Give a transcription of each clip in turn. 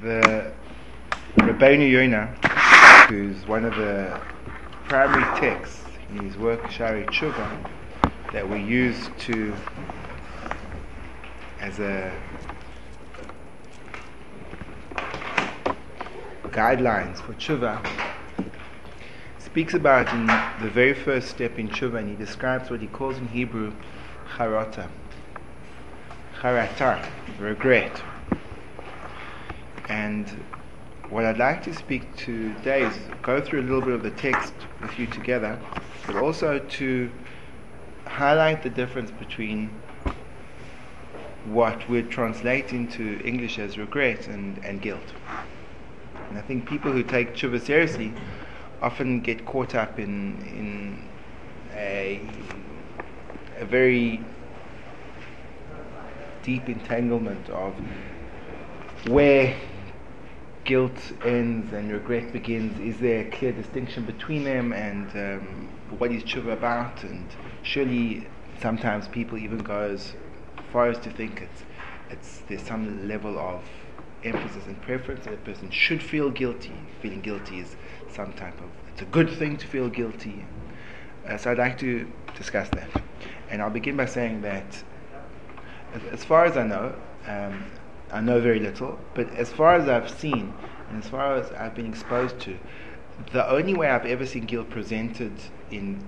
the Rabbeinu Yonah, who's one of the primary texts in his work Shaarei Tshuva that we use to as a guidelines for tshuva speaks about in the very first step in tshuva and he describes what he calls in Hebrew charata. Charata regret and what I'd like to speak to today is go through a little bit of the text with you together, but also to highlight the difference between what we'd translate into English as regret and, and guilt. And I think people who take tshuva seriously often get caught up in in a, a very deep entanglement of where guilt ends and regret begins, is there a clear distinction between them and um, what is tshuva about? And surely sometimes people even go as far as to think it's, it's there's some level of emphasis and preference that a person should feel guilty. Feeling guilty is some type of, it's a good thing to feel guilty. Uh, so I'd like to discuss that. And I'll begin by saying that as, as far as I know, um, I know very little, but as far as I've seen and as far as I've been exposed to, the only way I've ever seen guilt presented in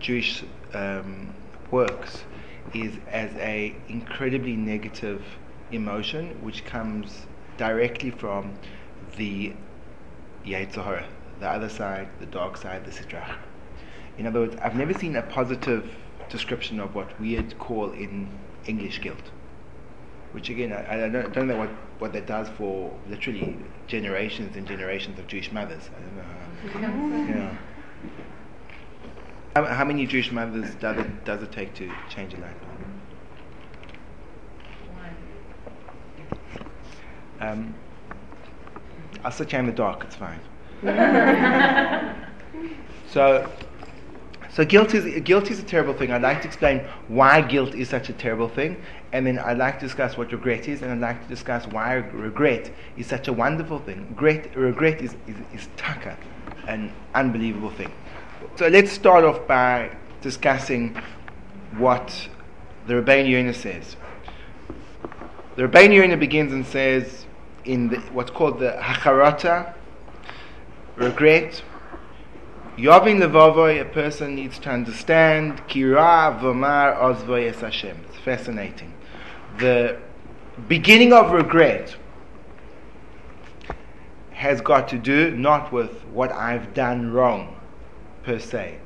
Jewish um, works is as a incredibly negative emotion, which comes directly from the Yetzer Hara, the other side, the dark side, the Sitra. In other words, I've never seen a positive description of what we'd call in English guilt which again, I, I, don't, don't, know what, what that does for literally generations and generations of Jewish mothers. I don't know. How, yeah. How, how, many Jewish mothers does it, does it take to change a life? Um, I'll sit here in the dark, it's fine. so, so guilt is, guilt is a terrible thing. I'd like to explain why guilt is such a terrible thing, and then I'd like to discuss what regret is, and I'd like to discuss why regret is such a wonderful thing. Regret, regret is, is, is taka, an unbelievable thing. So let's start off by discussing what the Rabbeinu Yonah says. The Rabbeinu Yonah begins and says, in the, what's called the Hacharata, regret, Yovin Levavoy, a person needs to understand Kira Vomar Ozvoy Es Hashem. It's fascinating. The beginning of regret has got to do not with what I've done wrong per se,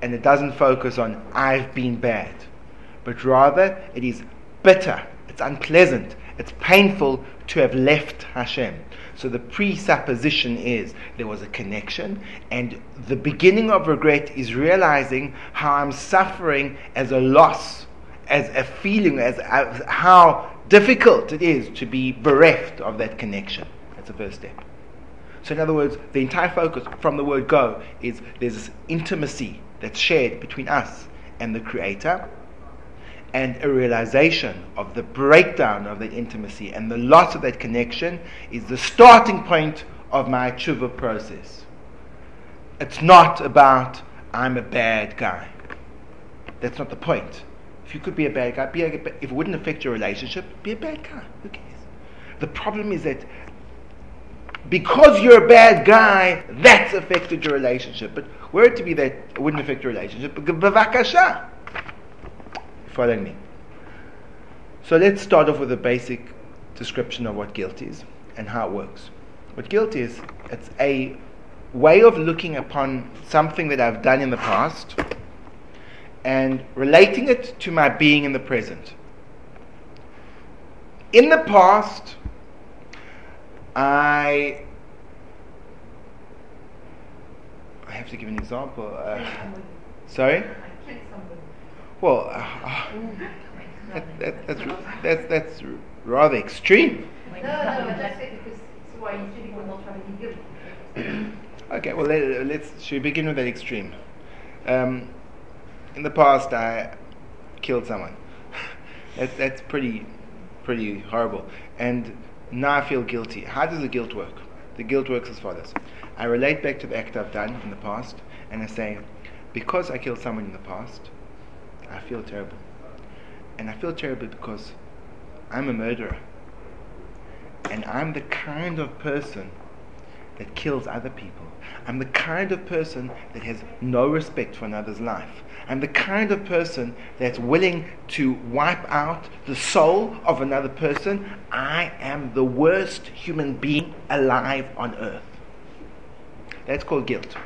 and it doesn't focus on I've been bad, but rather it is bitter, it's unpleasant, it's painful to have left Hashem. So the presupposition is there was a connection, and the beginning of regret is realizing how I'm suffering as a loss, as a feeling, as, as how difficult it is to be bereft of that connection. That's the first step. So, in other words, the entire focus from the word go is there's this intimacy that's shared between us and the Creator and a realization of the breakdown of the intimacy and the loss of that connection is the starting point of my tshuva process. It's not about I'm a bad guy. That's not the point. If you could be a bad guy, be a, if it wouldn't affect your relationship, be a bad guy. Who cares? The problem is that because you're a bad guy, that's affected your relationship. But were it to be that it wouldn't affect your relationship, bavakasha following me? So let's start off with a basic description of what guilt is and how it works. What guilt is, it's a way of looking upon something that I've done in the past and relating it to my being in the present. In the past, I I have to give an example. Uh, sorry. Well, uh, that, that, that's, that's, that's rather extreme. No, no, that's because it's why usually we're not trying to be guilty. okay, well, let, us should we begin with that extreme? Um, in the past, I killed someone. that's, that's pretty, pretty horrible. And now I feel guilty. How does the guilt work? The guilt works as follows. I relate back to the act I've done in the past, and I say, because I killed someone in the past, I feel terrible. And I feel terrible because I'm a murderer. And I'm the kind of person that kills other people. I'm the kind of person that has no respect for another's life. I'm the kind of person that's willing to wipe out the soul of another person. I am the worst human being alive on earth. That's called guilt.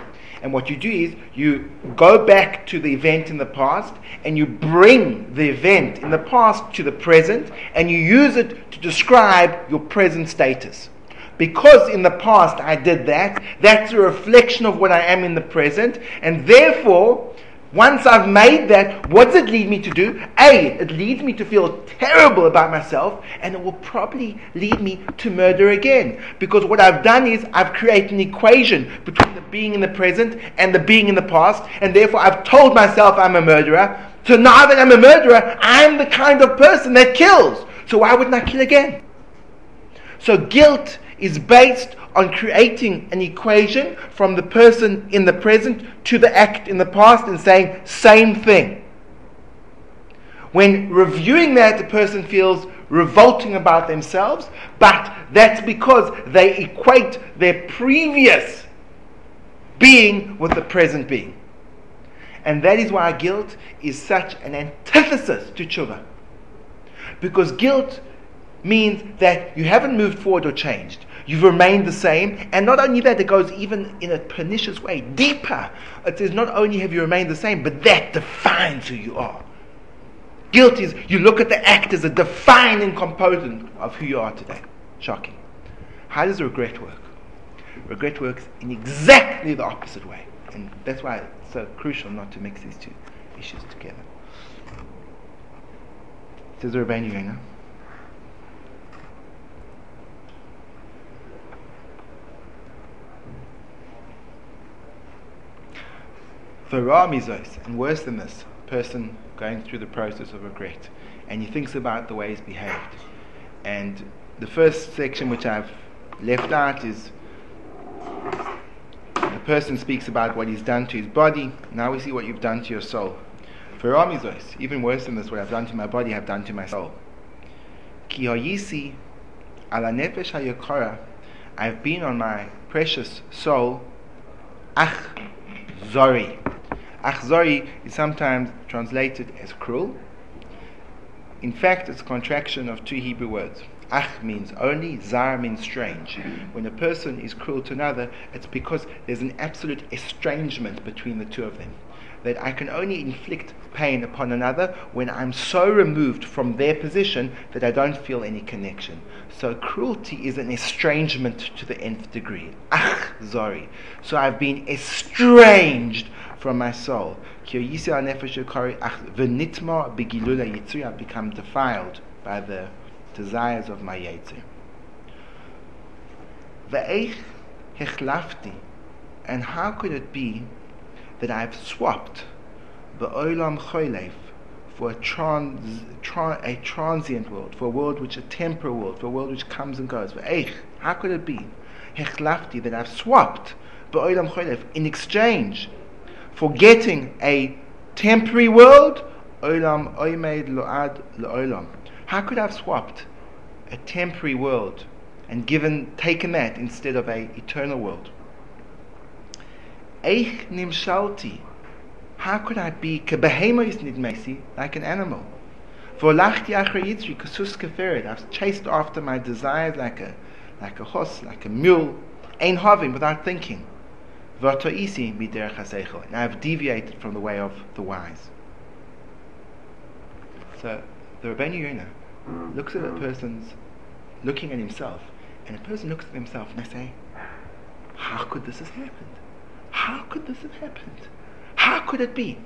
And what you do is you go back to the event in the past and you bring the event in the past to the present and you use it to describe your present status. Because in the past I did that, that's a reflection of what I am in the present, and therefore once I've made that, what does it lead me to do? A, it leads me to feel terrible about myself, and it will probably lead me to murder again. Because what I've done is I've created an equation between the being in the present and the being in the past, and therefore I've told myself I'm a murderer. So now that I'm a murderer, I'm the kind of person that kills. So why wouldn't I kill again? So guilt is based on creating an equation from the person in the present to the act in the past and saying, same thing. When reviewing that, the person feels revolting about themselves, but that's because they equate their previous being with the present being. And that is why guilt is such an antithesis to tshuva. Because guilt means that you haven't moved forward or changed. You've remained the same. And not only that, it goes even in a pernicious way, deeper. It says not only have you remained the same, but that defines who you are. Guilt is you look at the act as a defining component of who you are today. Shocking. How does regret work? Regret works in exactly the opposite way. And that's why it's so crucial not to mix these two issues together. Says Rabbeinu Yonah. And worse than this, person going through the process of regret, and he thinks about the way he's behaved. And the first section which I've left out is the person speaks about what he's done to his body. Now we see what you've done to your soul. Varamizos, even worse than this, what I've done to my body, I've done to my soul. Ki hayisi ala nefesh hayakara, I've been on my precious soul, ach zori, Achzori is sometimes translated as cruel. In fact, it's a contraction of two Hebrew words. Ach means only, zar means strange. When a person is cruel to another, it's because there's an absolute estrangement between the two of them. That I can only inflict pain upon another when I'm so removed from their position that I don't feel any connection. So cruelty is an estrangement to the nth degree. Ach, zori. So I've been estranged from my soul. I've become defiled by the desires of my Yetzir. And how could it be that I've swapped the olam cholev for a, trans, tra, a transient world, for a world which a temporal world, for a world which comes and goes. How could it be? that I've swapped the olam cholev in exchange forgetting a temporary world, olam oimed load leolam. How could I have swapped a temporary world and given taken that instead of a eternal world? Eich nimshalti. How could I be kebehemois nidmesi like an animal? For lachti yitzri keferet. I've chased after my desires like a like a horse, like a mule, ein having without thinking. And I've deviated from the way of the wise. So the Rabbeinu Yonah looks at a person's looking at himself, and a person looks at himself and they say, How could this have happened? How could this have happened? How could it be?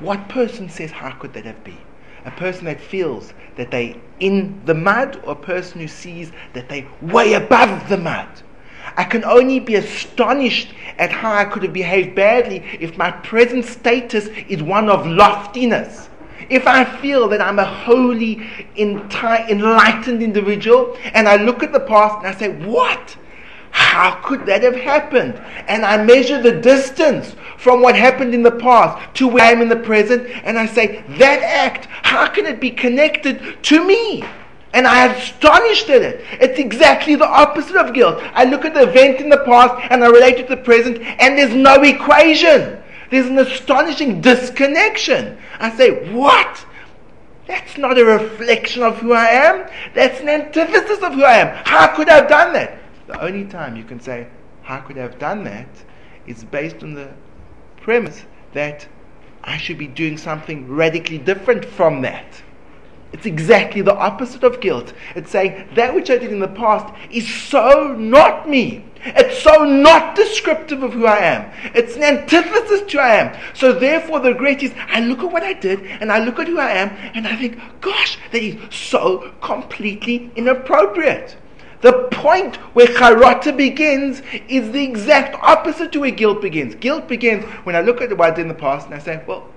What person says, How could that have been? A person that feels that they in the mud, or a person who sees that they way above the mud? I can only be astonished at how I could have behaved badly if my present status is one of loftiness. if I feel that I'm a holy, enti- enlightened individual, and I look at the past and I say, What? How could that have happened? And I measure the distance from what happened in the past to where I am in the present, and I say, That act, how can it be connected to me? And I am astonished at it. It's exactly the opposite of guilt. I look at the event in the past and I relate it to the present, and there's no equation. There's an astonishing disconnection. I say, What? That's not a reflection of who I am. That's an antithesis of who I am. How could I have done that? The only time you can say, How could I have done that? is based on the premise that I should be doing something radically different from that. It's exactly the opposite of guilt. It's saying that which I did in the past is so not me. It's so not descriptive of who I am. It's an antithesis to I am. So therefore the regret is I look at what I did and I look at who I am and I think, gosh, that is so completely inappropriate. The point where charata begins is the exact opposite to where guilt begins. Guilt begins when I look at what I did in the past and I say, well,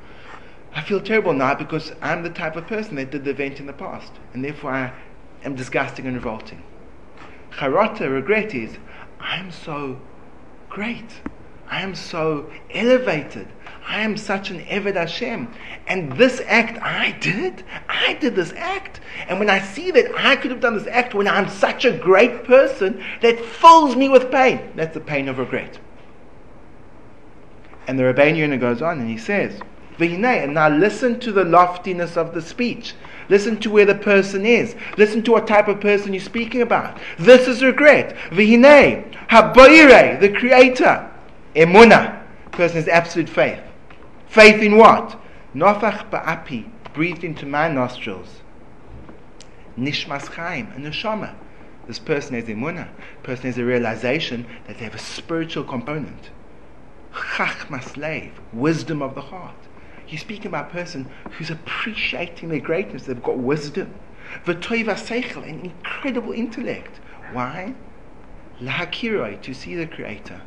I feel terrible now because I'm the type of person that did the event in the past, and therefore I am disgusting and revolting. Charata, regret is, I am so great. I am so elevated. I am such an Eved Hashem. And this act I did, I did this act. And when I see that I could have done this act when I'm such a great person, that fills me with pain. That's the pain of regret. And the Rabbeinu goes on and he says, and now listen to the loftiness of the speech. Listen to where the person is. Listen to what type of person you're speaking about. This is regret. V'hinei, haboire, the creator. Emuna, person has absolute faith. Faith in what? Nofach ba'api, breathed into my nostrils. Nishmas chaim, a neshama. This person has emuna. Person has a realization that they have a spiritual component. Chachmas lev, wisdom of the heart. You speak about a person who's appreciating their greatness. They've got wisdom. V'toiva seichel, an incredible intellect. Why? Lahakiroi, to see the Creator.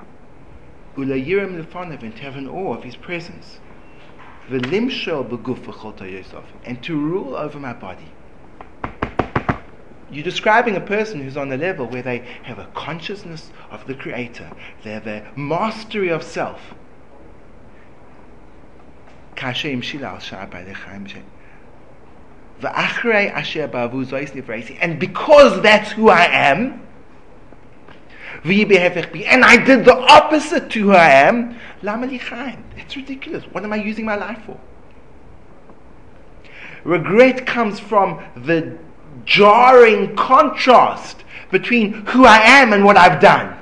Ulayirim lefonav, and to have an awe of His presence. V'limshel b'guf Yosef, and to rule over my body. You're describing a person who's on the level where they have a consciousness of the Creator. They have a mastery of self. And because that's who I am, and I did the opposite to who I am, it's ridiculous. What am I using my life for? Regret comes from the jarring contrast between who I am and what I've done.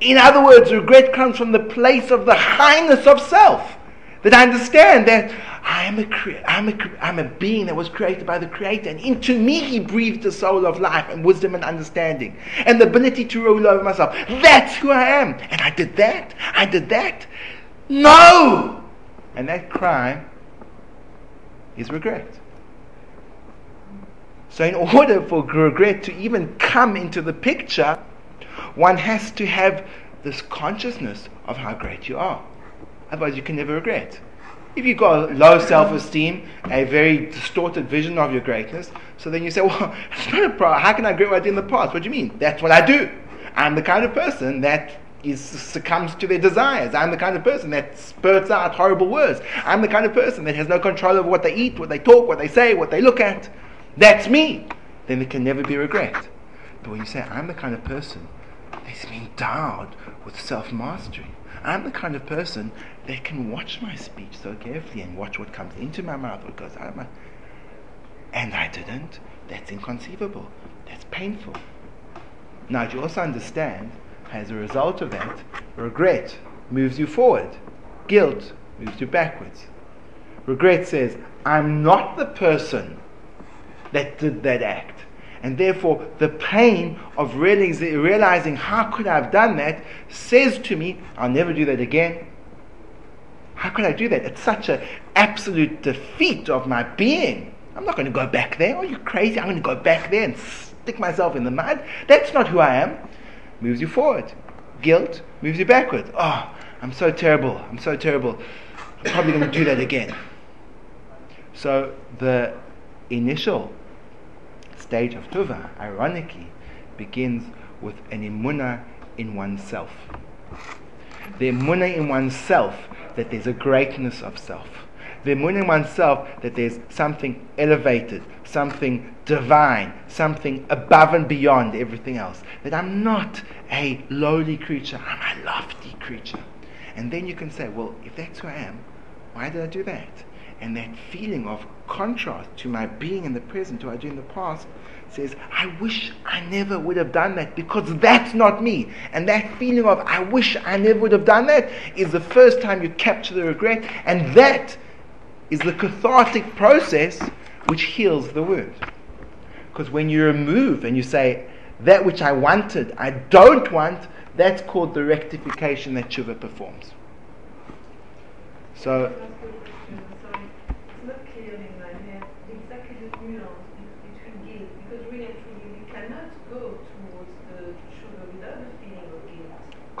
In other words, regret comes from the place of the highness of self. That I understand that I am a, I'm, a, I'm a being that was created by the Creator, and into me He breathed the soul of life and wisdom and understanding and the ability to rule over myself. That's who I am. And I did that. I did that. No! And that crime is regret. So, in order for regret to even come into the picture, one has to have this consciousness of how great you are. Otherwise, you can never regret. If you've got a low self esteem, a very distorted vision of your greatness, so then you say, Well, problem. How can I regret what I did in the past? What do you mean? That's what I do. I'm the kind of person that is succumbs to their desires. I'm the kind of person that spurts out horrible words. I'm the kind of person that has no control over what they eat, what they talk, what they say, what they look at. That's me. Then there can never be regret. But when you say, I'm the kind of person that's endowed with self mastery, I'm the kind of person that can watch my speech so carefully and watch what comes into my mouth, what goes out of my and I didn't, that's inconceivable. That's painful. Now do you also understand, as a result of that, regret moves you forward. Guilt moves you backwards. Regret says, I'm not the person that did that act. And therefore, the pain of realizing how could I have done that says to me, I'll never do that again. How could I do that? It's such an absolute defeat of my being. I'm not going to go back there. Are you crazy? I'm going to go back there and stick myself in the mud. That's not who I am. Moves you forward. Guilt moves you backward. Oh, I'm so terrible. I'm so terrible. I'm probably going to do that again. So the initial stage of tshuva, ironically, begins with an emuna in oneself. The emuna in oneself that there's a greatness of self. The in oneself that there's something elevated, something divine, something above and beyond everything else. That I'm not a lowly creature, I'm a lofty creature. And then you can say, well, if that's who I am, why did I do that? And that feeling of contrast to my being in the present, to what I do in the past, says, I wish I never would have done that because that's not me. And that feeling of, I wish I never would have done that, is the first time you capture the regret. And that is the cathartic process which heals the wound. Because when you remove and you say, that which I wanted, I don't want, that's called the rectification that Tshuva performs. So,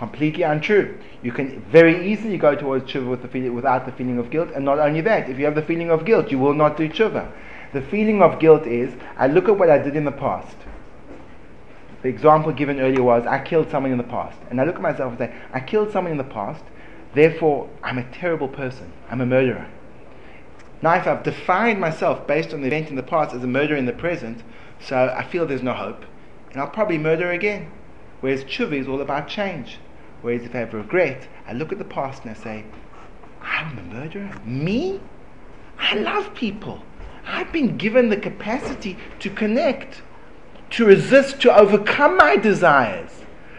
completely untrue. You can very easily go towards tshuva with the without the feeling of guilt, and not only that, if you have the feeling of guilt, you will not do tshuva. The feeling of guilt is, I look at what I did in the past. The example given earlier was, I killed someone in the past. And I look at myself and say, I killed someone in the past, therefore I'm a terrible person. I'm a murderer. Now, if I've defined myself based on the event in the past as a murderer in the present, so I feel there's no hope, and I'll probably murder again. Whereas tshuva is all about change. Whereas if I have regret, I look at the past and I say, I'm a murderer. Me? I love people. I've been given the capacity to connect, to resist, to overcome my desires.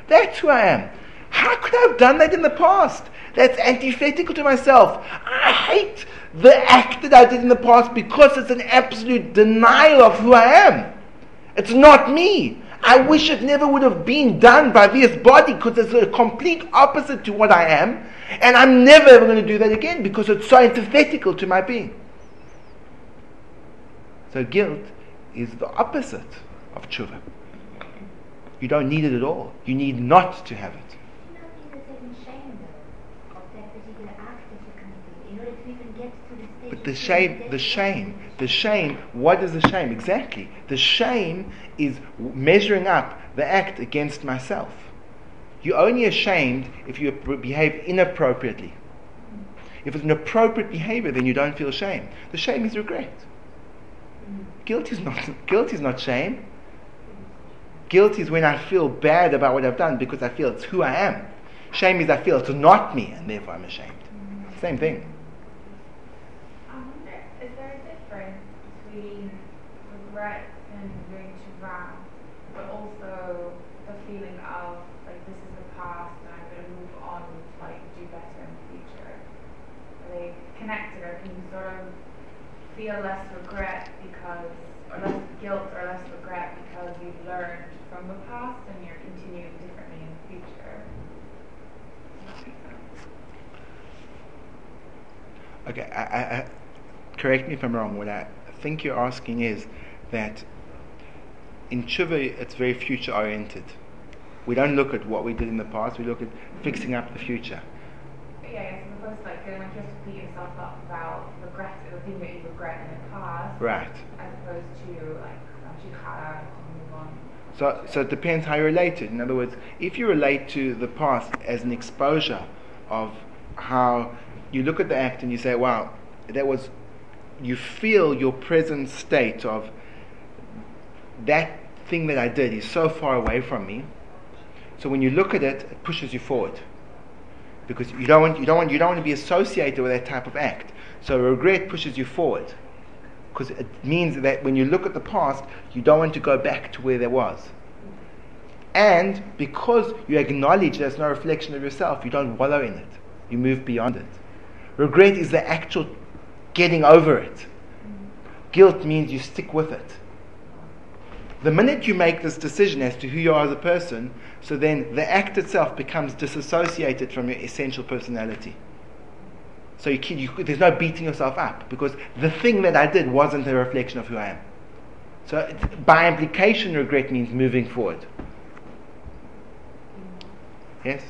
That's who I am. How could I have done that in the past? That's antithetical to myself. I hate the act that I did in the past because it's an absolute denial of who I am. It's not me. I wish it never would have been done by this body because it's a complete opposite to what I am. And I'm never ever going to do that again because it's so antithetical to my being. So guilt is the opposite of tshuva. You don't need it at all. You need not to have it. But the shame, the shame, the shame, what is the shame? Exactly. The shame is measuring up the act against myself. You're only ashamed if you behave inappropriately. If it's an appropriate behavior, then you don't feel shame. The shame is regret. Guilt is not guilt is not shame. Guilt is when I feel bad about what I've done because I feel it's who I am. Shame is I feel it's not me and therefore I'm ashamed. Same thing. I wonder, is there a difference between regret and going to wrath, but also the feeling of like this is the past and I'm going to move on to like do better in the future? Are they connected, or can you sort of feel less regret because, or less guilt or less regret because you've learned from the past and you're continuing differently in the future? Okay, I, I, correct me if I'm wrong. What I think you're asking is that in tshuva it's very future oriented. We don't look at what we did in the past. We look at fixing up the future. Yeah, it's supposed to like going just beat yourself up about regret, the thing that you regret in the past, Right. as opposed to like jihad and move on. So, so it depends how you relate it. In other words, if you relate to the past as an exposure of how you look at the act and you say, wow, that was, you feel your present state of that thing that I did is so far away from me. So when you look at it, it pushes you forward. Because you don't want, you don't want, you don't want to be associated with that type of act. So regret pushes you forward. Because it means that when you look at the past, you don't want to go back to where there was. And because you acknowledge there's no reflection of yourself, you don't wallow in it. You move beyond it. Regret is the actual getting over it. Guilt means you stick with it. The minute you make this decision as to who you are as a person, so then the act itself becomes disassociated from your essential personality. So you, you, there's no beating yourself up because the thing that I did wasn't a reflection of who I am. So by implication, regret means moving forward. Yes?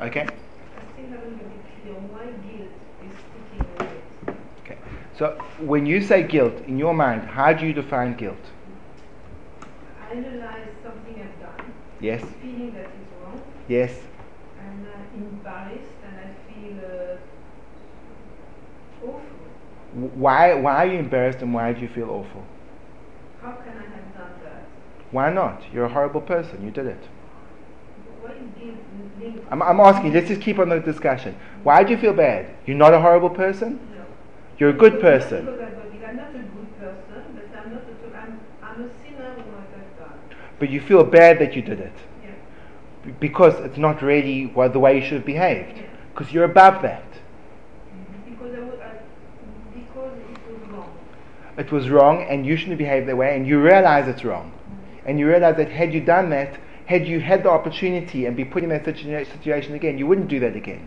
Okay? I still haven't been clear why guilt is sticking with it. Okay. So when you say guilt, in your mind, how do you define guilt? I analyze something I've done, Yes, feeling that it's wrong, yes. and I'm embarrassed, and I feel uh, awful. Why, why are you embarrassed and why do you feel awful? How can I have done that? Why not? You're a horrible person. You did it. What is guilt? I'm, I'm asking, let's just keep on the discussion. Why do you feel bad? You're not a horrible person? No. You're a good person. I'm not a good person, but you feel bad that you did it. Yeah. Because it's not really the way you should have behaved. Yeah. Because you're above that. Because I, because it was wrong. It was wrong and you shouldn't behave that way and you realize it's wrong. And you realize that had you done that, had you had the opportunity and be put in that situa- situation again, you wouldn't do that again.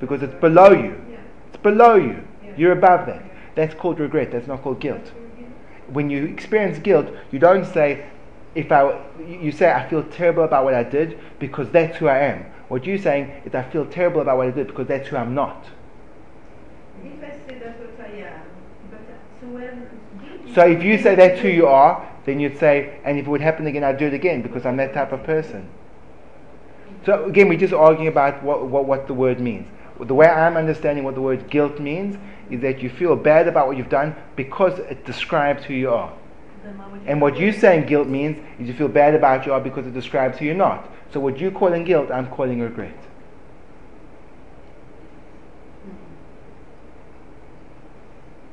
Because it's below you. Yeah. It's below you. You're above that. That's called regret. That's not called guilt. When you experience guilt, you don't say, if I, you say, I feel terrible about what I did because that's who I am. What you're saying is, I feel terrible about what I did because that's who I'm not. So if you say that's who you are, then you'd say, and if it would happen again, I'd do it again because I'm that type of person. So again, we're just arguing about what, what, what the word means. The way I'm understanding what the word guilt means is that you feel bad about what you've done because it describes who you are. Then why would And what you're it? saying guilt means is you feel bad about you are because it describes who you're not. So what you're calling guilt, I'm calling regret.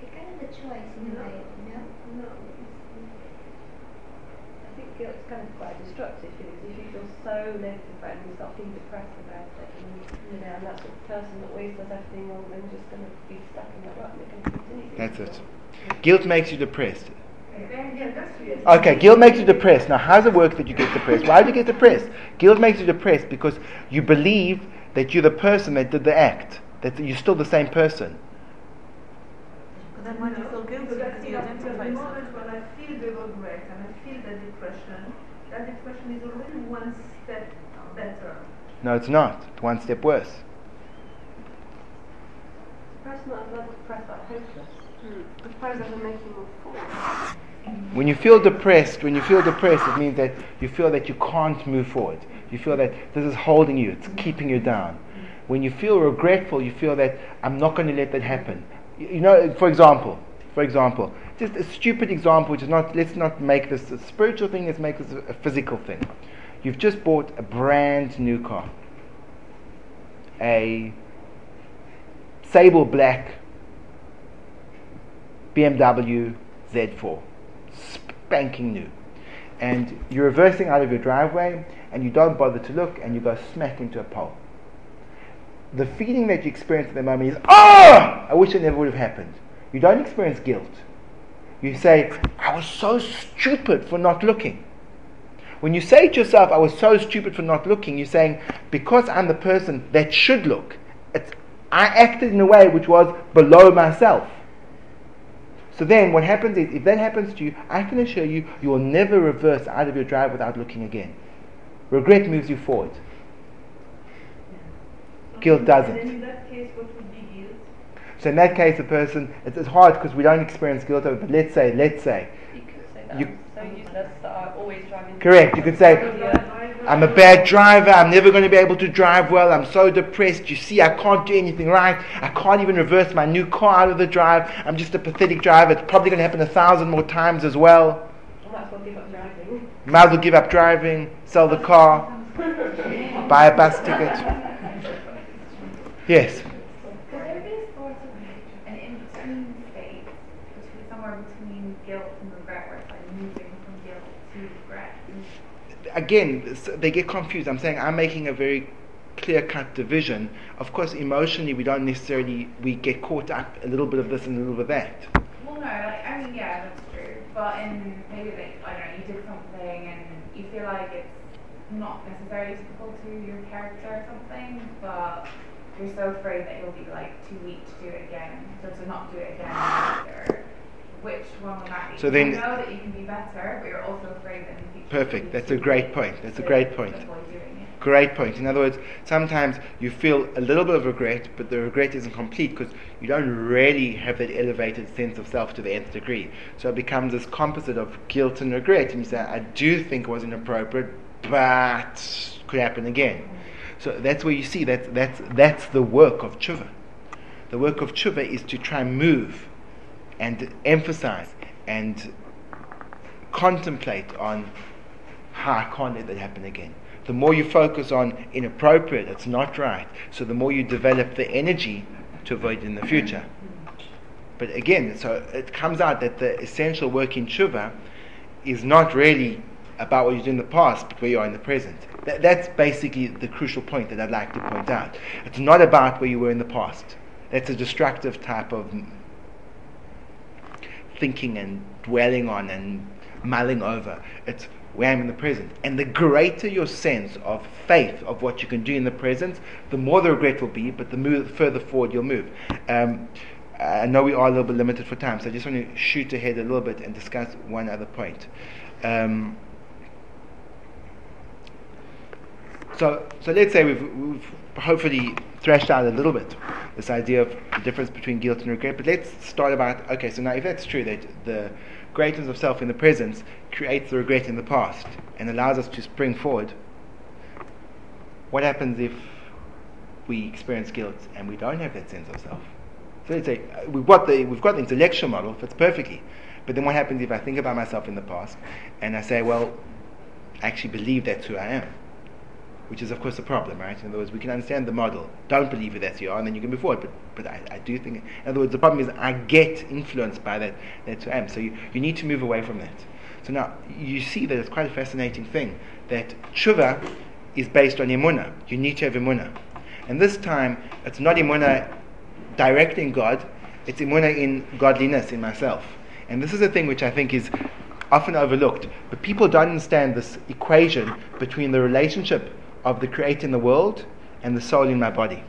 It's kind of a choice in a No. way, you know? No. I think guilt's kind of quite a destructive feeling. If you feel so negative about it and you start feeling depressed about it, and you know, and that sort of person that always does everything wrong, then you're just going to be stuck in that rut and it can continue. That's it. Guilt makes you depressed. Yeah, that's really Okay, guilt makes you depressed. Now, how does it work that you get depressed? Why do you get depressed? Guilt makes you depressed because you believe that you're the person that did the act, that you're still the same person. But then why do you feel guilty? Because you identify yourself. moment when I feel the regret and I feel the depression, that depression is already one step better. No, it's not. It's one step worse. Perhaps not as depressed but hopeless. A making more forward. When you feel depressed, when you feel depressed, it means that you feel that you can't move forward. You feel that this is holding you, it's keeping you down. When you feel regretful, you feel that I'm not going to let that happen. You you know, for example, for example, just a stupid example, which is not, let's not make this a spiritual thing, let's make this a physical thing. You've just bought a brand new car. A sable black BMW Z4 spanking new. And you're reversing out of your driveway and you don't bother to look and you go smack into a pole. The feeling that you experience at the moment is, oh, I wish it never would have happened. You don't experience guilt. You say, I was so stupid for not looking. When you say to yourself, I was so stupid for not looking, you're saying, because I'm the person that should look, I acted in a way which was below myself. So then what happens is, if that happens to you, I can assure you, you will never reverse out of your drive without looking again. Regret moves you forward. Guilt doesn't. And then in that case, what would be guilt? So in that case, the person, it's, it's hard because we don't experience guilt, over- but let's say, let's say, You could say that. You- so used to that I always drive. Correct, you could say. I'm a bad driver, I'm never going to be able to drive well, I'm so depressed, you see, I can't do anything right, I can't even reverse my new car out of the drive, I'm just a pathetic driver, it's probably going to happen a thousand more times as well. I might as well give up driving. Might as well give up driving, sell the car, buy a bus ticket. Yes. Could there be sort of an in-between state, between somewhere between guilt and regret, where it's like moving from guilt to regret? Again, they get confused. I'm saying I'm making a very clear-cut division. Of course, emotionally, we don't necessarily we get caught up a little bit of this and a little bit of that. Well, no, like I mean, yeah, that's true. But in maybe like I don't know, you did something and you feel like it's not necessarily typical to your character or something, but you're so afraid that you'll be like too weak to do it again, so to not do it again later. Which one would that be? So then- you know that you can be better, but you're also afraid that in the future. Perfect. That's a great point. That's a great point. avoid doing it. Great point. In other words, sometimes you feel a little bit of regret, but the regret isn't complete because you don't really have that elevated sense of self to the nth degree. So it becomes this composite of guilt and regret, and you say, I do think it was inappropriate, but could happen again. So that's where you see that that's, that's the work of tshuva. The work of tshuva is to try and move and emphasize and contemplate on how I can't let that happen again. The more you focus on inappropriate, it's not right, so the more you develop the energy to avoid in the future. But again, so it comes out that the essential work in tshuva is not really about what you did in the past, but where you are in the present. That, that's basically the crucial point that I'd like to point out. It's not about where you were in the past. That's a destructive type of thinking and dwelling on and mulling over. It's where I'm in the present. And the greater your sense of faith of what you can do in the present, the more the regret will be, but the move, further forward you'll move. Um, I know we are a little bit limited for time, so I just want to shoot ahead a little bit and discuss one other point. Um, so, so let's say we've, we've hopefully thrashed out a little bit this idea of the difference between guilt and regret. But let's start about okay. So now, if that's true, that the greatness of self in the present creates the regret in the past and allows us to spring forward. What happens if we experience guilt and we don't have that sense of self? So let's say uh, we've got the we've got the intellectual model fits perfectly, but then what happens if I think about myself in the past and I say, well, I actually believe that's who I am? Which is of course a problem, right? In other words, we can understand the model. Don't believe you are, and then you can move forward. But but I, I do think, in other words, the problem is I get influenced by that that I am. So you, you need to move away from that. So now you see that it's quite a fascinating thing that tshuva is based on emunah. You need to have emunah, and this time it's not emunah directly in God. It's emunah in godliness in myself. And this is a thing which I think is often overlooked. But people don't understand this equation between the relationship of the creator in the world and the soul in my body.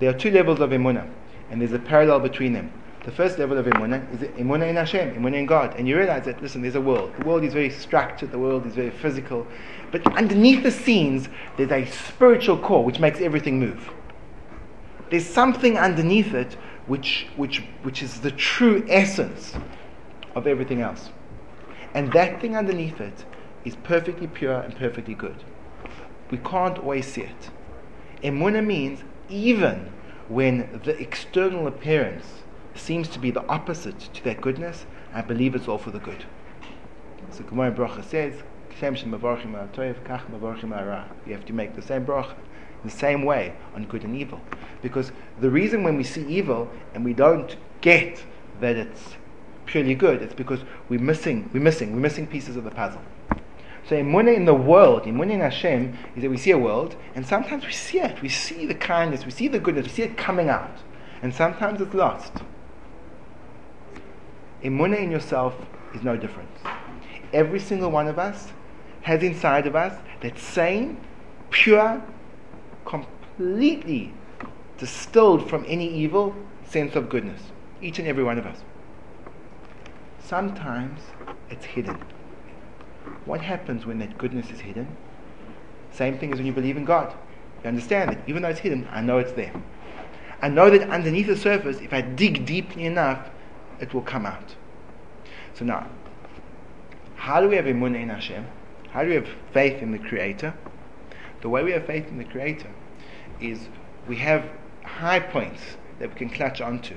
There are two levels of emunah, and there's a parallel between them. The first level of emunah is emunah in Hashem, emunah in God, and you realize that listen, there's a world. The world is very structured. The world is very physical, but underneath the scenes, there's a spiritual core which makes everything move. There's something underneath it which which which is the true essence of everything else, and that thing underneath it is perfectly pure and perfectly good we can't always see it. Emunah means even when the external appearance seems to be the opposite to that goodness, I believe it's all for the good. So Gemara Bracha says, you have to make the same bracha, the same way on good and evil. Because the reason when we see evil and we don't get that it's purely good, it's because we're missing, we're missing, we're missing pieces of the puzzle. So emunah in the world, emunah in Hashem, is that we see a world, and sometimes we see it. We see the kindness, we see the goodness, we see it coming out, and sometimes it's lost. Emunah in yourself is no different. Every single one of us has inside of us that same, pure, completely distilled from any evil sense of goodness. Each and every one of us. Sometimes it's hidden. What happens when that goodness is hidden? Same thing as when you believe in God. You understand that Even though it's hidden, I know it's there. I know that underneath the surface, if I dig deeply enough, it will come out. So now, how do we have emunah in Hashem? How do we have faith in the Creator? The way we have faith in the Creator is we have high points that we can clutch onto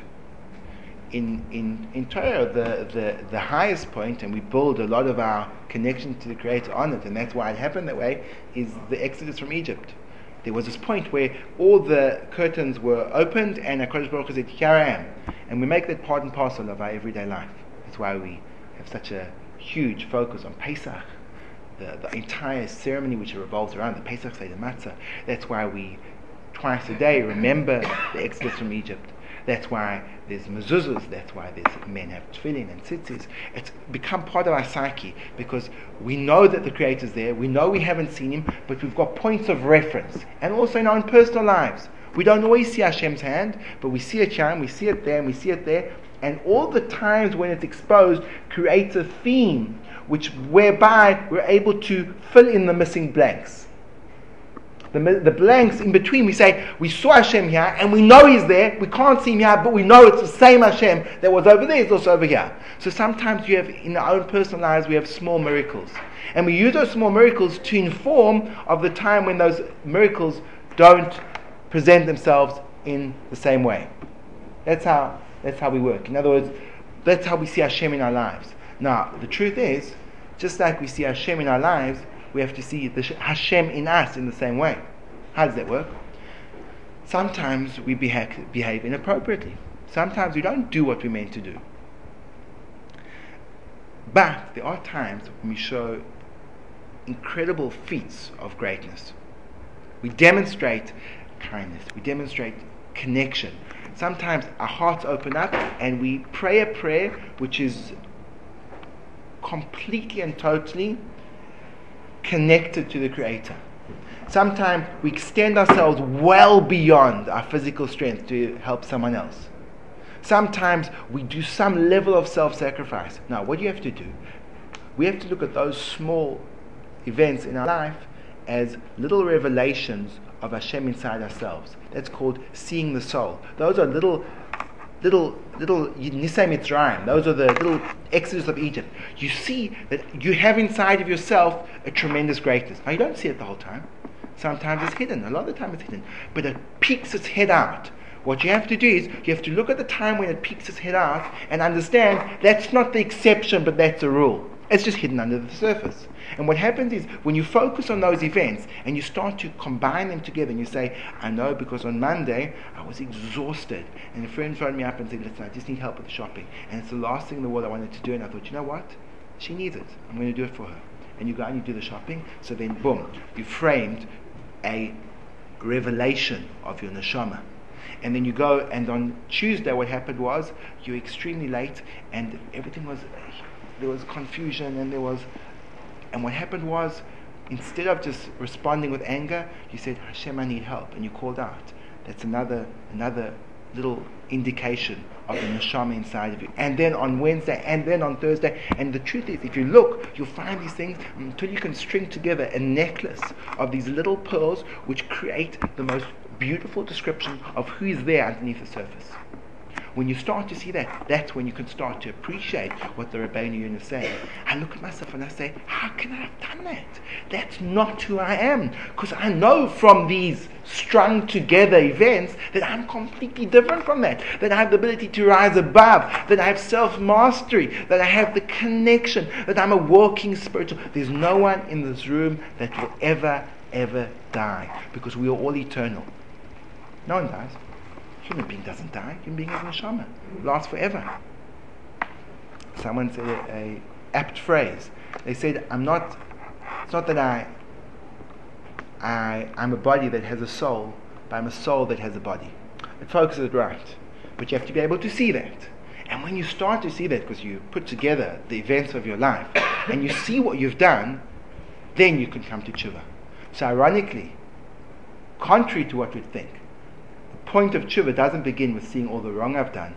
in, in, in Torah, the, the, the highest point, and we build a lot of our connection to the Creator on it, and that's why it happened that way, is the Exodus from Egypt. There was this point where all the curtains were opened, and HaKadosh Baruch said, Here I am. And we make that part and parcel of our everyday life. That's why we have such a huge focus on Pesach, the, the entire ceremony which revolves around the Pesach Seder Matzah. That's why we, twice a day, remember the Exodus from Egypt. That's why there's mezuzahs, that's why there's men have tefillin and tzitzis. It's become part of our psyche because we know that the Creator's there, we know we haven't seen Him, but we've got points of reference. And also in our own personal lives. We don't always see Hashem's hand, but we see it here, we see it there, and we see it there. And all the times when it's exposed creates a theme which whereby we're able to fill in the missing blanks. The, the blanks in between, we say, we saw Hashem here and we know He's there. We can't see Him here, but we know it's the same Hashem that was over there, is also over here. So sometimes you have, in our own personal lives, we have small miracles. And we use those small miracles to inform of the time when those miracles don't present themselves in the same way. That's how, that's how we work. In other words, that's how we see Hashem in our lives. Now, the truth is, just like we see Hashem in our lives, we have to see the Hashem in us in the same way. How does that work? Sometimes we behave, behave inappropriately. Sometimes we don't do what we're meant to do. But there are times when we show incredible feats of greatness. We demonstrate kindness, we demonstrate connection. Sometimes our hearts open up and we pray a prayer which is completely and totally connected to the Creator. Sometimes we extend ourselves well beyond our physical strength to help someone else. Sometimes we do some level of self sacrifice. Now, what do you have to do? We have to look at those small events in our life as little revelations of Hashem inside ourselves. That's called seeing the soul. Those are little, little, little Nisei Mitzrayim. Those are the little exodus of Egypt. You see that you have inside of yourself a tremendous greatness. Now you don't see it the whole time. Sometimes it's hidden. A lot of the time it's hidden. But it peeks its head out. What you have to do is you have to look at the time when it peeks its head out and understand that's not the exception, but that's the rule. It's just hidden under the surface. And what happens is when you focus on those events and you start to combine them together and you say, I know because on Monday I was exhausted and a friend phoned me up and said, Listen, I just need help with the shopping. And it's the last thing in the world I wanted to do. And I thought, you know what? She needs it. I'm going to do it for her. And you go and you do the shopping. So then, boom, you framed a revelation of your neshama. And then you go, and on Tuesday, what happened was you're extremely late, and everything was there was confusion, and there was, and what happened was, instead of just responding with anger, you said, Hashem, I need help, and you called out. That's another another little indication of the neshama inside of you. And then on Wednesday, and then on Thursday. And the truth is, if you look, you'll find these things mm, until you can string together a necklace of these little pearls which create the most beautiful description of who is there underneath the surface. When you start to see that, that's when you can start to appreciate what the Rabbeinu is saying. I look at myself and I say, how can I have done that? That's not who I am. Because I know from these strung together events that I'm completely different from that. That I have the ability to rise above. That I have self mastery. That I have the connection. That I'm a walking spiritual. There's no one in this room that will ever, ever die. Because we are all eternal. No one dies. Human being doesn't die. Human being is a neshama. Lasts forever. Someone said a, a apt phrase. They said, "I'm not. It's not that I. I I'm a body that has a soul, but I'm a soul that has a body. It focuses it right, but you have to be able to see that. And when you start to see that, because you put together the events of your life, and you see what you've done, then you can come to tshuva. So ironically, contrary to what we'd think, point of tshuva doesn't begin with seeing all the wrong I've done.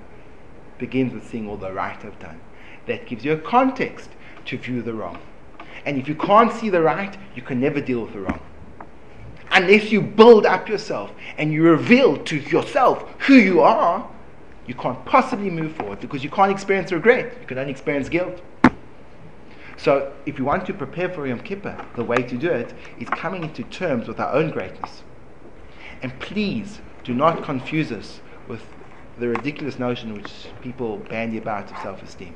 It begins with seeing all the right I've done. That gives you a context to view the wrong. And if you can't see the right, you can never deal with the wrong. Unless you build up yourself and you reveal to yourself who you are, you can't possibly move forward because you can't experience regret. You can only experience guilt. So, if you want to prepare for Yom Kippur, the way to do it is coming into terms with our own greatness. And please do not confuse us with the ridiculous notion which people bandy about of self esteem.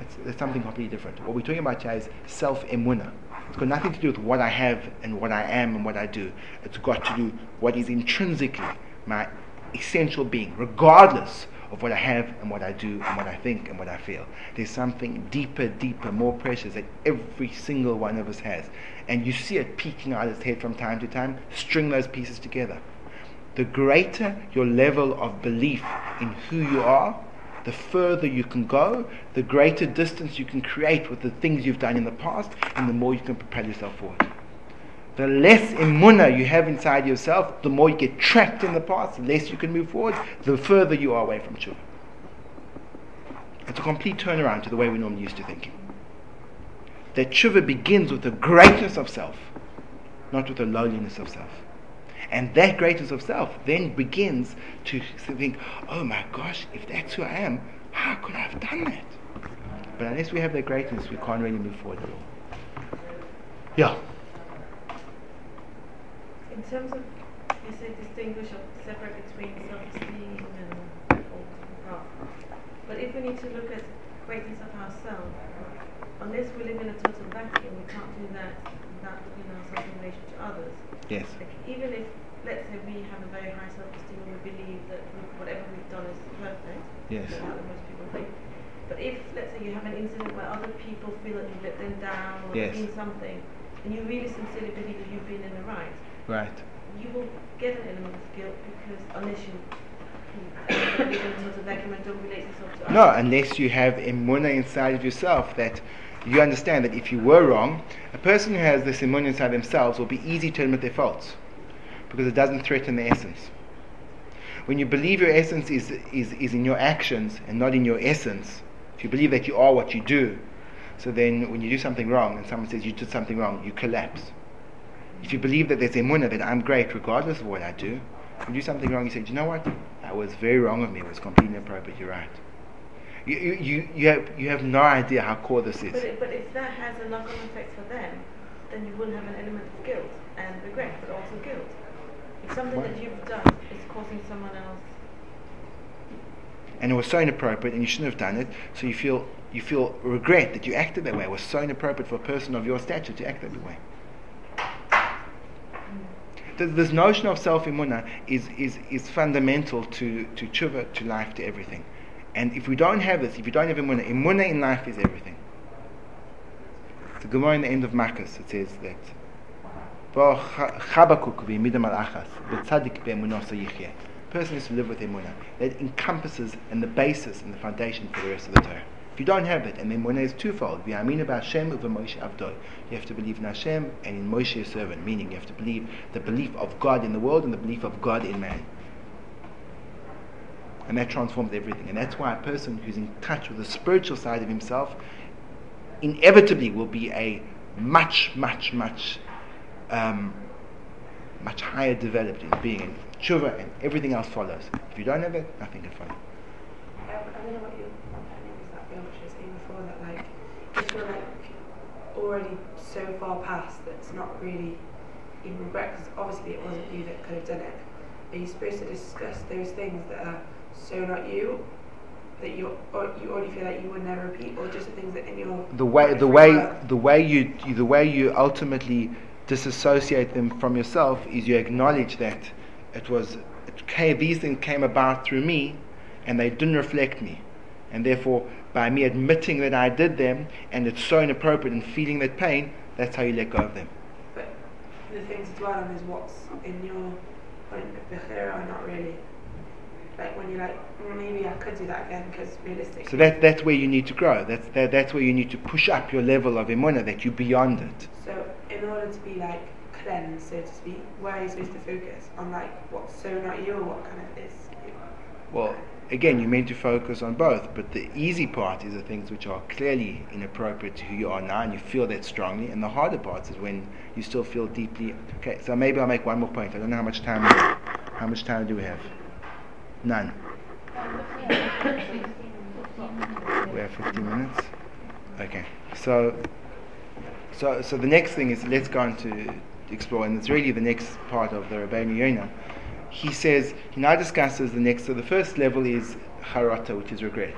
It's, it's something completely different. What we're talking about here is self emuna. It's got nothing to do with what I have and what I am and what I do. It's got to do what is intrinsically my essential being, regardless of what I have and what I do and what I think and what I feel. There's something deeper, deeper, more precious that every single one of us has. And you see it peeking out of its head from time to time. String those pieces together. The greater your level of belief in who you are, the further you can go, the greater distance you can create with the things you've done in the past, and the more you can propel yourself forward. The less emuna you have inside yourself, the more you get trapped in the past, the less you can move forward, the further you are away from tshuva. It's a complete turnaround to the way we normally used to thinking. That tshuva begins with the greatness of self, not with the lowliness of self. And that greatness of self then begins to think, oh my gosh, if that's who I am, how could I have done that? But unless we have that greatness, we can't really move forward at all. Yeah. In terms of, you say distinguish or separate between self-esteem and ultimate But if we need to look at greatness of ourselves, unless we live in a total vacuum, we can't do that without looking at ourselves in relation to others. Yes. Like even if, let's say, we have a very high self-esteem and we believe that whatever we've done is perfect, Yes. that's how most people think. But if, let's say, you have an incident where other people feel that you've let them down or Yes. been something, and you really sincerely believe that you've been in the right, Right. you will get an element of guilt because unless you you live in a total vacuum and don't relate yourself No, unless you have emuna inside of yourself that you understand that if you were wrong, a person who has this emuna inside themselves will be easy to admit their faults because it doesn't threaten the essence. When you believe your essence is, is, is in your actions and not in your essence, if you believe that you are what you do, so then when you do something wrong and someone says you did something wrong, you collapse. If you believe that there's emuna, that I'm great regardless of what I do, if you do something wrong, you say, "Do you know what? That was very wrong of me. It was completely inappropriate. You're right. You, you, you, you, have, you have no idea how core this But, is. it, but if that has a knock-on effect for them, then you will have an element of guilt and regret, but also guilt. Something Why? that you've done is causing someone else, And it was so inappropriate, and you shouldn't have done it. So you feel you feel regret that you acted that way. It was so inappropriate for a person of your stature to act that way. Mm. Th- This notion of self emuna is, is, is fundamental to, to tshuva, to life, to everything. And if we don't have this, if you don't have emuna, emuna in life is everything. The Gemara in the end of Makkos, it says that "Bo cha- Chabakuk v'yimidam al achas, v'tzadik yichyeh." person is to live with emunah. That encompasses and the basis and the foundation for the rest of the Torah. If you don't have it, and the emunah is twofold, v'yamina b'Hashem u'v'Moshe avdoi. You have to believe in Hashem and in Moshe his servant, meaning you have to believe the belief of God in the world and the belief of God in man. And that transforms everything. And that's why a person who's in touch with the spiritual side of himself inevitably will be a much, much, much, um, much higher developed in being in tshuva and everything else follows. If you don't have it, nothing can follow. I, I don't know what your opinion is that was saying before that like if you're like already so far past that it's not really even regret because obviously it wasn't you that could have done it. Are you supposed to discuss those things that are so not you that you or you already feel like you would never repeat, or just the things that in your The way, the way, will? the way you, the way you ultimately disassociate them from yourself is you acknowledge that it was, it came, these things came about through me, and they didn't reflect me, and therefore, by me admitting that I did them, and it's so inappropriate and feeling that pain, that's how you let go of them. But the things to dwell on is what's in your point of Bechira are not really. Like when you're like, "Mm, maybe I could do that again because realistically. So that, that's where you need to grow. That's, that, that's where you need to push up your level of emunah, that you're beyond it. So in order to be like cleansed, so to speak, where are you supposed to focus? On like what's so not you or what kind of is you? Well, again, you're meant to focus on both, but the easy part is the things which are clearly inappropriate to who you are now, and you feel that strongly. And the harder part is when you still feel deeply. Okay, so maybe I'll make one more point. I don't know how much time. How much time do we have? None. We have 15 minutes. Okay. So, so, so the next thing is let's go on to explore, and it's really the next part of the Rabbeinu Yonah. He says he now discusses the next. So the first level is charata, which is regret.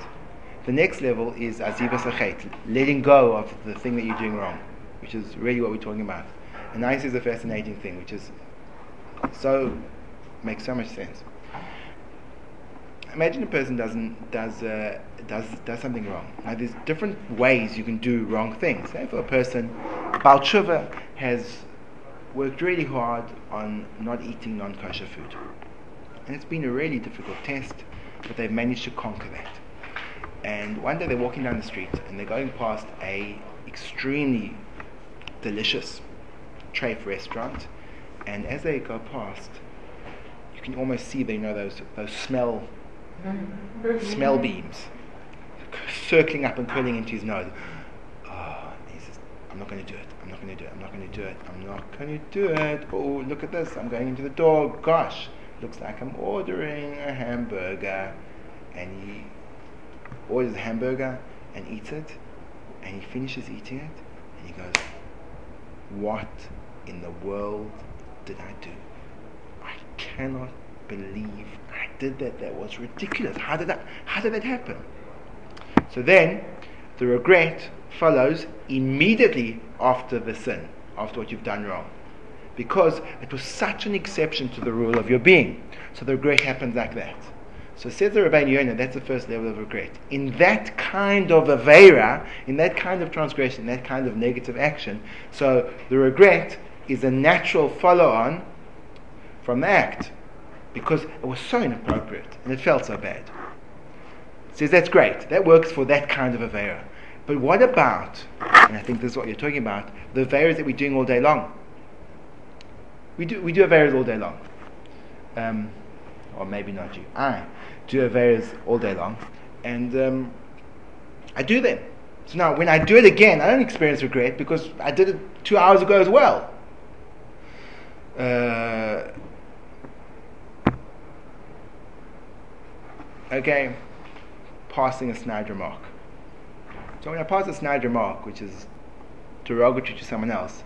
The next level is azivas chet, letting go of the thing that you're doing wrong, which is really what we're talking about. And now he says a fascinating thing, which is so makes so much sense. Imagine a person doesn't does uh, does does something wrong. Now there's different ways you can do wrong things. Say for a person, Baal Tshuva has worked really hard on not eating non-kosher food, and it's been a really difficult test, but they've managed to conquer that. And one day they're walking down the street and they're going past a extremely delicious treif restaurant, and as they go past, you can almost see they you know those those smell smell beams circling up and curling into his nose. Oh, he says, I'm not going to do it. I'm not going to do it. I'm not going to do it. I'm not going to do it. Oh, look at this. I'm going into the door. Gosh, looks like I'm ordering a hamburger. And he orders a hamburger and eats it. And he finishes eating it. And he goes, What in the world did I do? I cannot believe did that. That was ridiculous. How did that, how did that happen? So then, the regret follows immediately after the sin, after what you've done wrong. Because it was such an exception to the rule of your being. So the regret happens like that. So says the Rabbeinu Yonah, that's the first level of regret. In that kind of avera, in that kind of transgression, that kind of negative action, so the regret is a natural follow-on from the act. Because it was so inappropriate and it felt so bad. Says that's great. That works for that kind of avera. But what about, and I think this is what you're talking about, the averas that we're doing all day long? We do, we do averas all day long. Um, or maybe not you. I do averas all day long. And um, I do them. So now, when I do it again, I don't experience regret because I did it two hours ago as well. Uh, okay, passing a snide remark. So when I pass a snide remark, which is derogatory to someone else,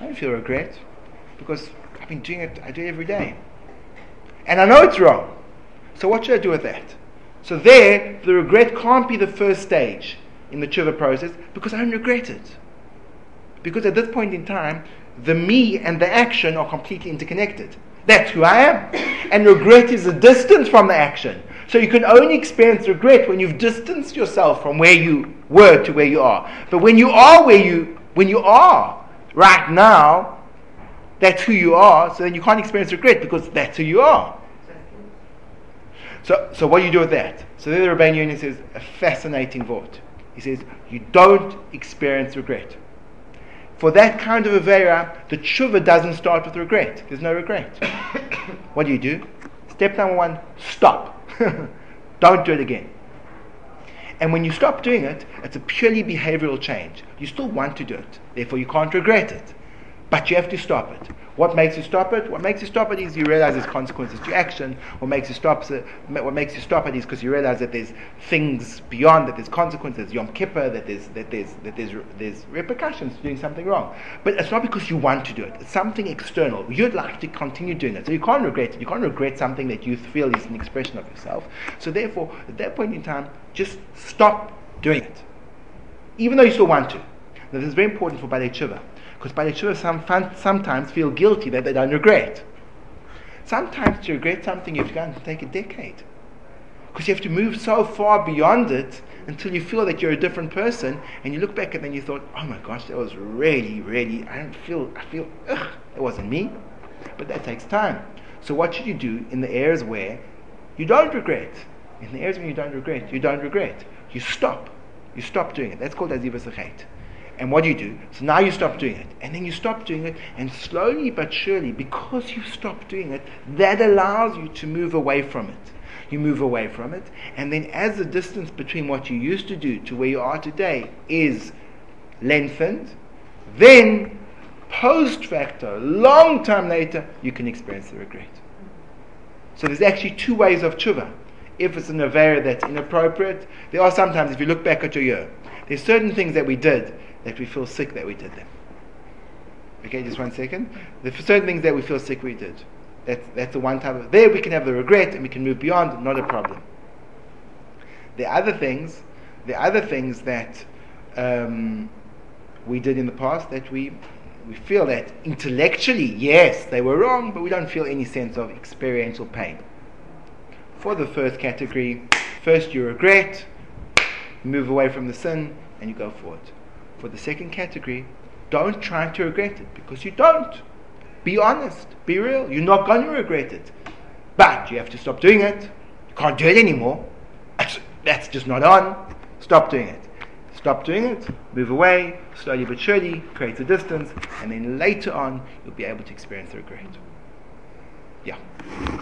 I don't feel regret because I've been doing it, I do it every day. And I know it's wrong. So what should I do with that? So there, the regret can't be the first stage in the tshuva process because I don't regret it. Because at this point in time, the me and the action are completely interconnected. That's who I am. And regret is a distance from the action. So you can only experience regret when you've distanced yourself from where you were to where you are. But when you are where you when you are right now, that's who you are, so then you can't experience regret because that's who you are. So, so what do you do with that? So there the Rabbeinu Yonah says a fascinating thought. He says, you don't experience regret. For that kind of Avera, the tshuva doesn't start with regret. There's no regret. what do you do? Step number one, stop. Don't do it again. And when you stop doing it, it's a purely behavioral change. You still want to do it, therefore you can't regret it. But you have to stop it. What makes you stop it? What makes you stop it is you realize there's consequences to action. What makes you stop it? What makes you stop it is because you realize that there's things beyond that. There's consequences. Yom Kippur. That there's that there's that there's there's repercussions to doing something wrong. But it's not because you want to do it. It's something external. You'd like to continue doing it, so you can't regret it. You can't regret something that you feel is an expression of yourself. So therefore, at that point in time, just stop doing it, even though you still want to. Now, this is very important for Baalei Tshuva. Because Baalei Tshuva some, sometimes feel guilty that they don't regret. Sometimes to regret something, you have to take a decade. Because you have to move so far beyond it until you feel that you're a different person, and you look back and then you thought, oh my gosh, that was really, really, I don't feel, I feel, ugh, it wasn't me. But that takes time. So what should you do in the areas where you don't regret? In the areas where you don't regret, you don't regret. You stop. You stop doing it. That's called azivas chet. And what do you do? So now you stop doing it. And then you stop doing it, and slowly but surely, because you stop doing it, that allows you to move away from it. You move away from it, and then as the distance between what you used to do to where you are today is lengthened, then post facto, long time later, you can experience the regret. So there's actually two ways of tshuva. If it's an avera that's inappropriate, there are sometimes, if you look back at your year, there's certain things that we did that we feel sick that we did them. Okay, just one second. There's certain things that we feel sick we did. That's, that's the one type of. There we can have the regret and we can move beyond, not a problem. The other things, the other things that um, we did in the past that we we feel that intellectually, yes, they were wrong, but we don't feel any sense of experiential pain. For the first category, first you regret, move away from the sin, and you go forward. For the second category, don't try to regret it because you don't. Be honest, be real. You're not going to regret it. But you have to stop doing it. You can't do it anymore. That's, just not on. Stop doing it. Stop doing it, move away, slowly but surely, create a distance, and then later on you'll be able to experience the regret. Yeah.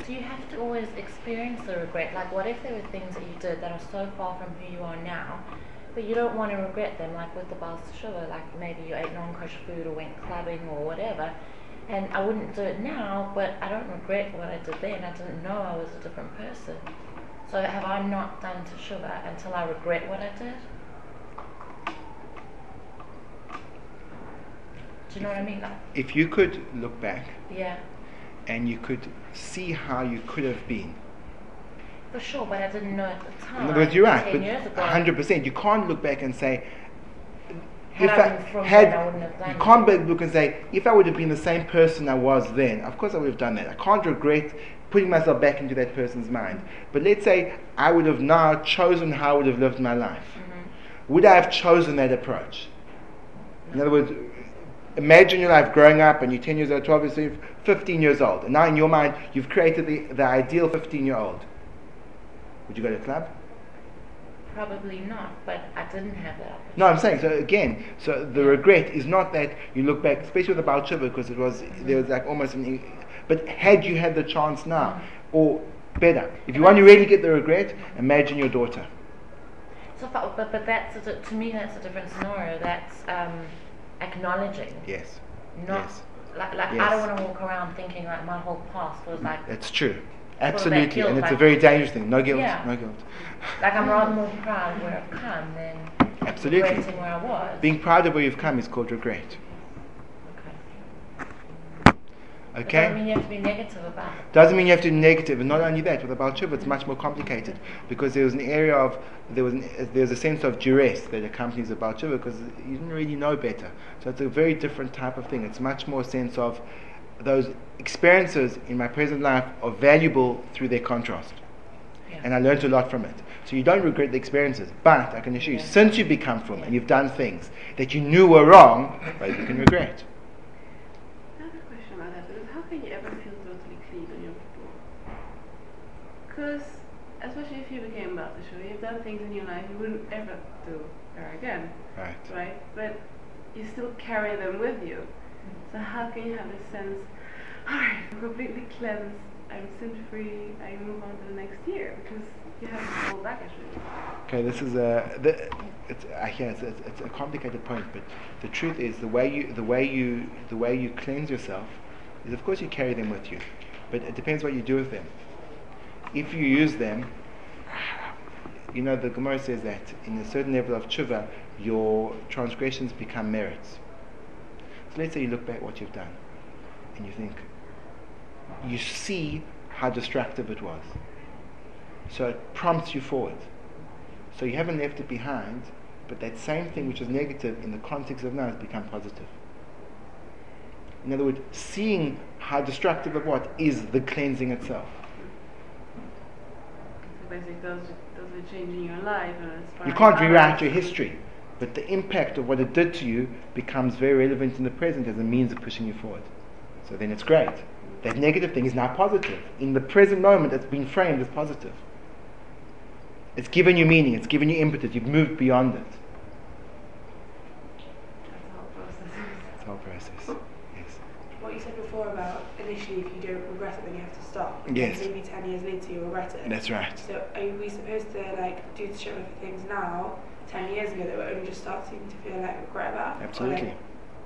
Do you have to always experience the regret? Like, what if there were things that you did that are so far from who you are now But you don't want to regret them, like with the Baal Tshuva, like maybe you ate non-kosher food or went clubbing or whatever. And I wouldn't do it now, but I don't regret what I did then. I didn't know I was a different person. So have I not done tshuva until I regret what I did? Do you know what I mean? Like, If you could look back yeah, and you could see how you could have been. For sure, but I didn't know at the time. Other you're right, but 100%. You can't look back and say, Had if I I had, I wouldn't have done you can't look and say, if I would have been the same person I was then, of course I would have done that. I can't regret putting myself back into that person's mind. But let's say I would have now chosen how I would have lived my life. Mm-hmm. Would I have chosen that approach? In other words, imagine your life growing up and you're 10 years old, 12 years old, 15 years old. And now in your mind, you've created the, the ideal 15 year old. Would you go to a club? Probably not, but I didn't have that opportunity. No, I'm saying so again. So the regret is not that you look back, especially with the Baal because it was mm-hmm. there was like almost an. But had you had the chance now, mm-hmm. or better, if you want to really get the regret, imagine your daughter. So, but, but, but that's a, to me that's a different scenario. That's um, acknowledging, Yes, not yes, like like I don't want to walk around thinking like my whole past was mm, like that's true. Absolutely, and it's a very dangerous thing. No guilt, Yeah. no guilt. like I'm rather more proud where I've come than Absolutely. regretting where I was. Being proud of where you've come is called regret. okay. Doesn't mean you have to be negative about it. Doesn't mean you have to be negative, and not only that, with the Baal Tshuva, it's much more complicated because there was an area of there was an, there was a sense of duress that accompanies the Baal Tshuva because you didn't really know better. So it's a very different type of thing. It's much more a sense of those experiences in my present life are valuable through their contrast, Yeah. and I learned a lot from it. So you don't regret the experiences, but I can assure you, Yeah. since you've become from and you've done things that you knew were wrong, well, you can regret. I have a question about that because how can you ever feel totally clean on Yom Kippur? Because, especially if you became Baal Teshuvah, you've done things in your life you wouldn't ever do ever again, Right. right? But you still carry them with you. So how can you have this sense, alright, I'm completely cleansed, I'm sin free, I move on to the next year because you have whole baggage with you. Okay, this is a the, it's I hear it's, it's, it's a complicated point, but the truth is the way you the way you the way you cleanse yourself is of course you carry them with you, but it depends what you do with them. If you use them, you know the Gemara says that in a certain level of tshuva, your transgressions become merits. So let's say you look back at what you've done, and you think, you see how destructive it was. So it prompts you forward. So you haven't left it behind, but that same thing which was negative in the context of now has become positive. In other words, seeing how destructive of what is the cleansing itself. So basically those, those are changing your life uh, and You can't rewrite your history, but the impact of what it did to you becomes very relevant in the present as a means of pushing you forward. So then it's great. That negative thing is now positive. In the present moment, it's been framed as positive. It's given you meaning, it's given you impetus, you've moved beyond it. That's the whole process. It's the whole process. Yes. What you said before about initially if you don't regret it then you have to stop. Yes. Maybe ten years later you regret it. That's right. So are we supposed to like do tshuva for things now, ten years ago that we're only just starting to feel like regret about? Or, Absolutely. like,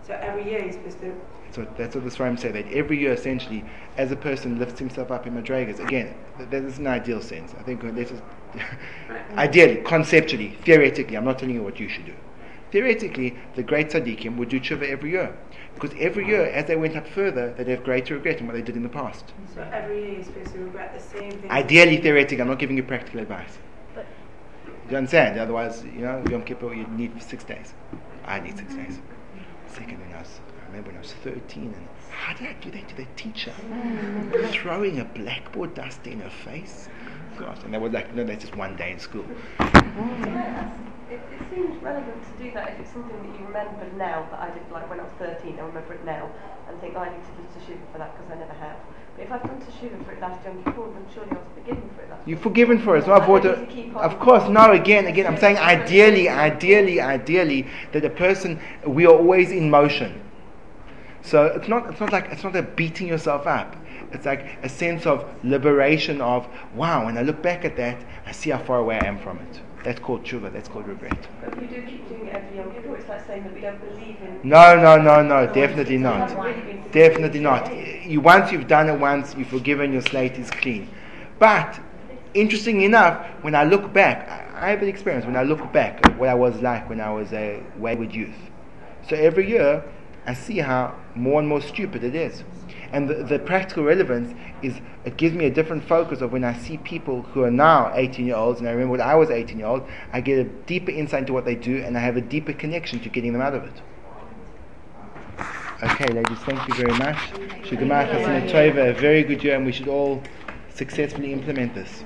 so every year you're supposed to So that's what the Sfarim say that every year, essentially, as a person lifts himself up in Madrigas, again, th- that is an ideal sense. I think uh, this is ideally, conceptually, theoretically, I'm not telling you what you should do. Theoretically, the great tzaddikim would do tshuva every year. Because every year, as they went up further, they'd have greater regret in what they did in the past. so every year you're supposed to regret the same thing. Ideally, theoretically, I'm not giving you practical advice. You understand? Otherwise, you know, Yom Kippur, you need six days. I need six days. Second, when I was, I remember when I was 13, and how did I do that to the teacher? Throwing a blackboard dust in her face? Gosh, and that was like, no, that's just one day in school. It, it seems relevant to do that if it's something that you remember now that I did like when I was 13, I remember it now and think, oh, I need to do teshuva for that because I never have. But if I've done teshuva for it last Yom Kippur, then surely I was forgiven for it last year. You're forgiven for it. It's I not about don't the, need to Of course, no, again, again, I'm saying ideally, ideally, ideally, that a person, we are always in motion. So it's not, it's not like, it's not a beating yourself up. It's like a sense of liberation of, wow, when I look back at that, I see how far away I am from it. That's called tshuva. That's called regret. But we do keep doing it every Yom Kippur, it's like saying that we don't believe in. No, no, no, no. Definitely not. really Definitely not. You once you've done it once, you've forgiven. Your slate is clean. But interesting enough, when I look back, I I have an experience. When I look back at what I was like when I was a wayward youth. So every year, I see how more and more stupid it is. And the, the practical relevance is it gives me a different focus of when I see people who are now 18 year olds, and I remember when I was 18 year old, I get a deeper insight into what they do, and I have a deeper connection to getting them out of it. Okay, ladies, thank you very much. A very good year, and we should all successfully implement this.